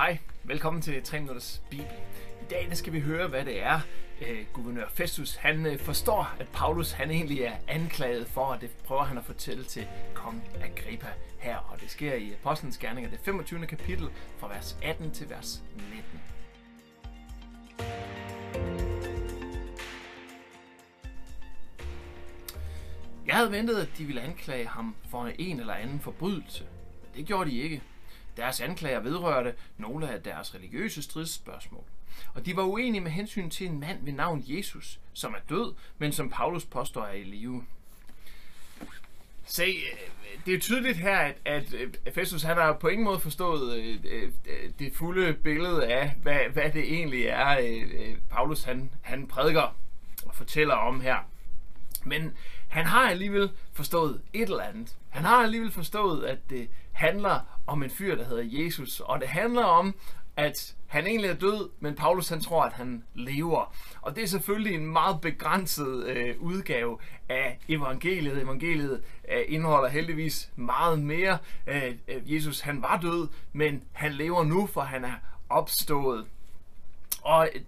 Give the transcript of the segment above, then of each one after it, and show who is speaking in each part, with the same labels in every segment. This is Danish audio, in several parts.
Speaker 1: Hej, velkommen til 3 Minutters Bibel. I dag der skal vi høre, hvad det er, øh, guvernør Festus han øh, forstår, at Paulus han egentlig er anklaget for, og det prøver han at fortælle til kong Agrippa her. Og det sker i Apostlenes Gerninger, det 25. kapitel, fra vers 18 til vers 19. Jeg havde ventet, at de ville anklage ham for en eller anden forbrydelse. Men det gjorde de ikke. Deres anklager vedrørte nogle af deres religiøse stridsspørgsmål. Og de var uenige med hensyn til en mand ved navn Jesus, som er død, men som Paulus påstår er i live. Se, øh, det er tydeligt her, at, at øh, Festus han har på ingen måde forstået øh, øh, det fulde billede af, hvad, hvad det egentlig er, øh, Paulus han, han prædiker og fortæller om her. Men han har alligevel forstået et eller andet. Han har alligevel forstået, at det handler om en fyr, der hedder Jesus. Og det handler om, at han egentlig er død, men Paulus han tror, at han lever. Og det er selvfølgelig en meget begrænset øh, udgave af evangeliet. Evangeliet øh, indeholder heldigvis meget mere. Øh, øh Jesus han var død, men han lever nu, for han er opstået. Og øh,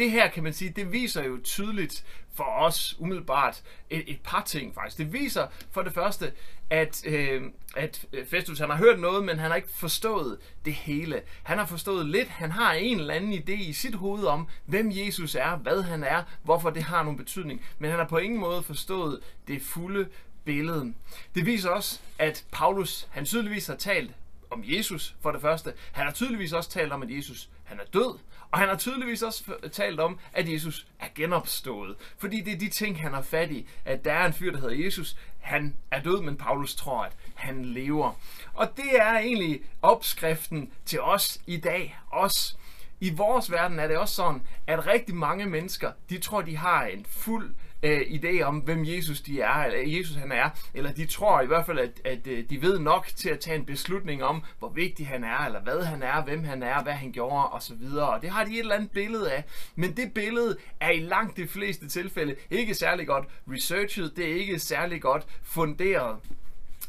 Speaker 1: det her kan man sige, det viser jo tydeligt for os umiddelbart et, et par ting faktisk. Det viser for det første, at, øh, at øh, Festus han har hørt noget, men han har ikke forstået det hele. Han har forstået lidt, han har en eller anden idé i sit hoved om, hvem Jesus er, hvad han er, hvorfor det har nogen betydning, men han har på ingen måde forstået det fulde billede. Det viser også, at Paulus, han tydeligvis har talt om Jesus for det første. Han har tydeligvis også talt om, at Jesus han er død. Og han har tydeligvis også talt om, at Jesus er genopstået. Fordi det er de ting, han har fat i. At der er en fyr, der hedder Jesus. Han er død, men Paulus tror, at han lever. Og det er egentlig opskriften til os i dag. Os. I vores verden er det også sådan, at rigtig mange mennesker, de tror, de har en fuld øh, idé om, hvem Jesus de er, eller Jesus han er, eller de tror i hvert fald, at, at øh, de ved nok til at tage en beslutning om, hvor vigtig han er, eller hvad han er, hvem han er, hvad han gjorde, osv. Og det har de et eller andet billede af. Men det billede er i langt de fleste tilfælde ikke særlig godt researchet, det er ikke særlig godt funderet.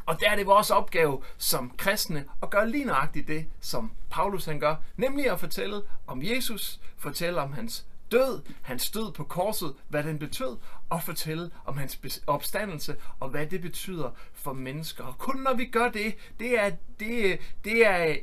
Speaker 1: Og der er det vores opgave som kristne at gøre lige nøjagtigt det, som Paulus han gør, nemlig at fortælle om Jesus, fortælle om hans død, hans død på korset, hvad den betød, og fortælle om hans opstandelse, og hvad det betyder for mennesker. Og kun når vi gør det, det er, det, det er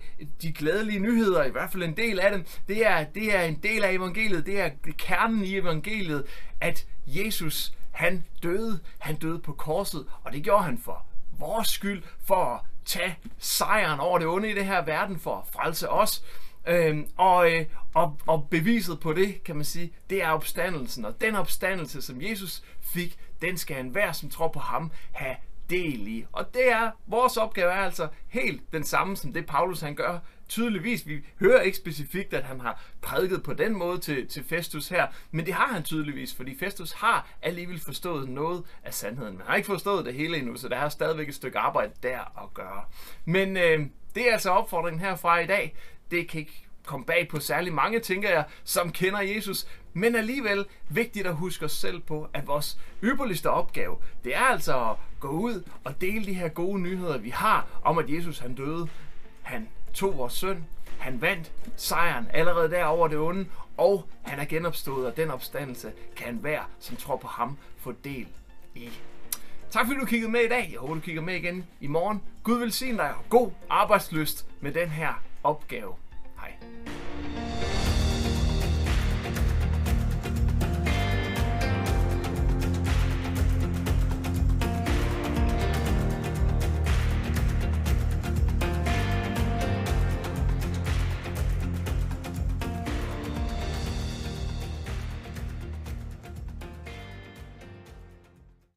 Speaker 1: de glædelige nyheder, i hvert fald en del af dem, det er, det er en del af evangeliet, det er kernen i evangeliet, at Jesus, han døde, han døde på korset, og det gjorde han for vores skyld, for at tage sejren over det onde i det her verden, for at frelse os. Øhm, og, øh, og, og beviset på det, kan man sige, det er opstandelsen. Og den opstandelse, som Jesus fik, den skal enhver, som tror på ham, have del i. Og det er, vores opgave er altså helt den samme, som det Paulus han gør tydeligvis. Vi hører ikke specifikt, at han har prædiket på den måde til, til Festus her, men det har han tydeligvis, fordi Festus har alligevel forstået noget af sandheden. Men han har ikke forstået det hele endnu, så der er stadigvæk et stykke arbejde der at gøre. Men øh, det er altså opfordringen herfra i dag det kan ikke komme bag på særlig mange, tænker jeg, som kender Jesus. Men alligevel vigtigt at huske os selv på, at vores ypperligste opgave, det er altså at gå ud og dele de her gode nyheder, vi har om, at Jesus han døde. Han tog vores søn, han vandt sejren allerede der over det onde, og han er genopstået, og den opstandelse kan hver, som tror på ham, få del i. Tak fordi du kiggede med i dag. Jeg håber, du kigger med igen i morgen. Gud vil sige dig, og god arbejdsløst med den her opgave. Hej.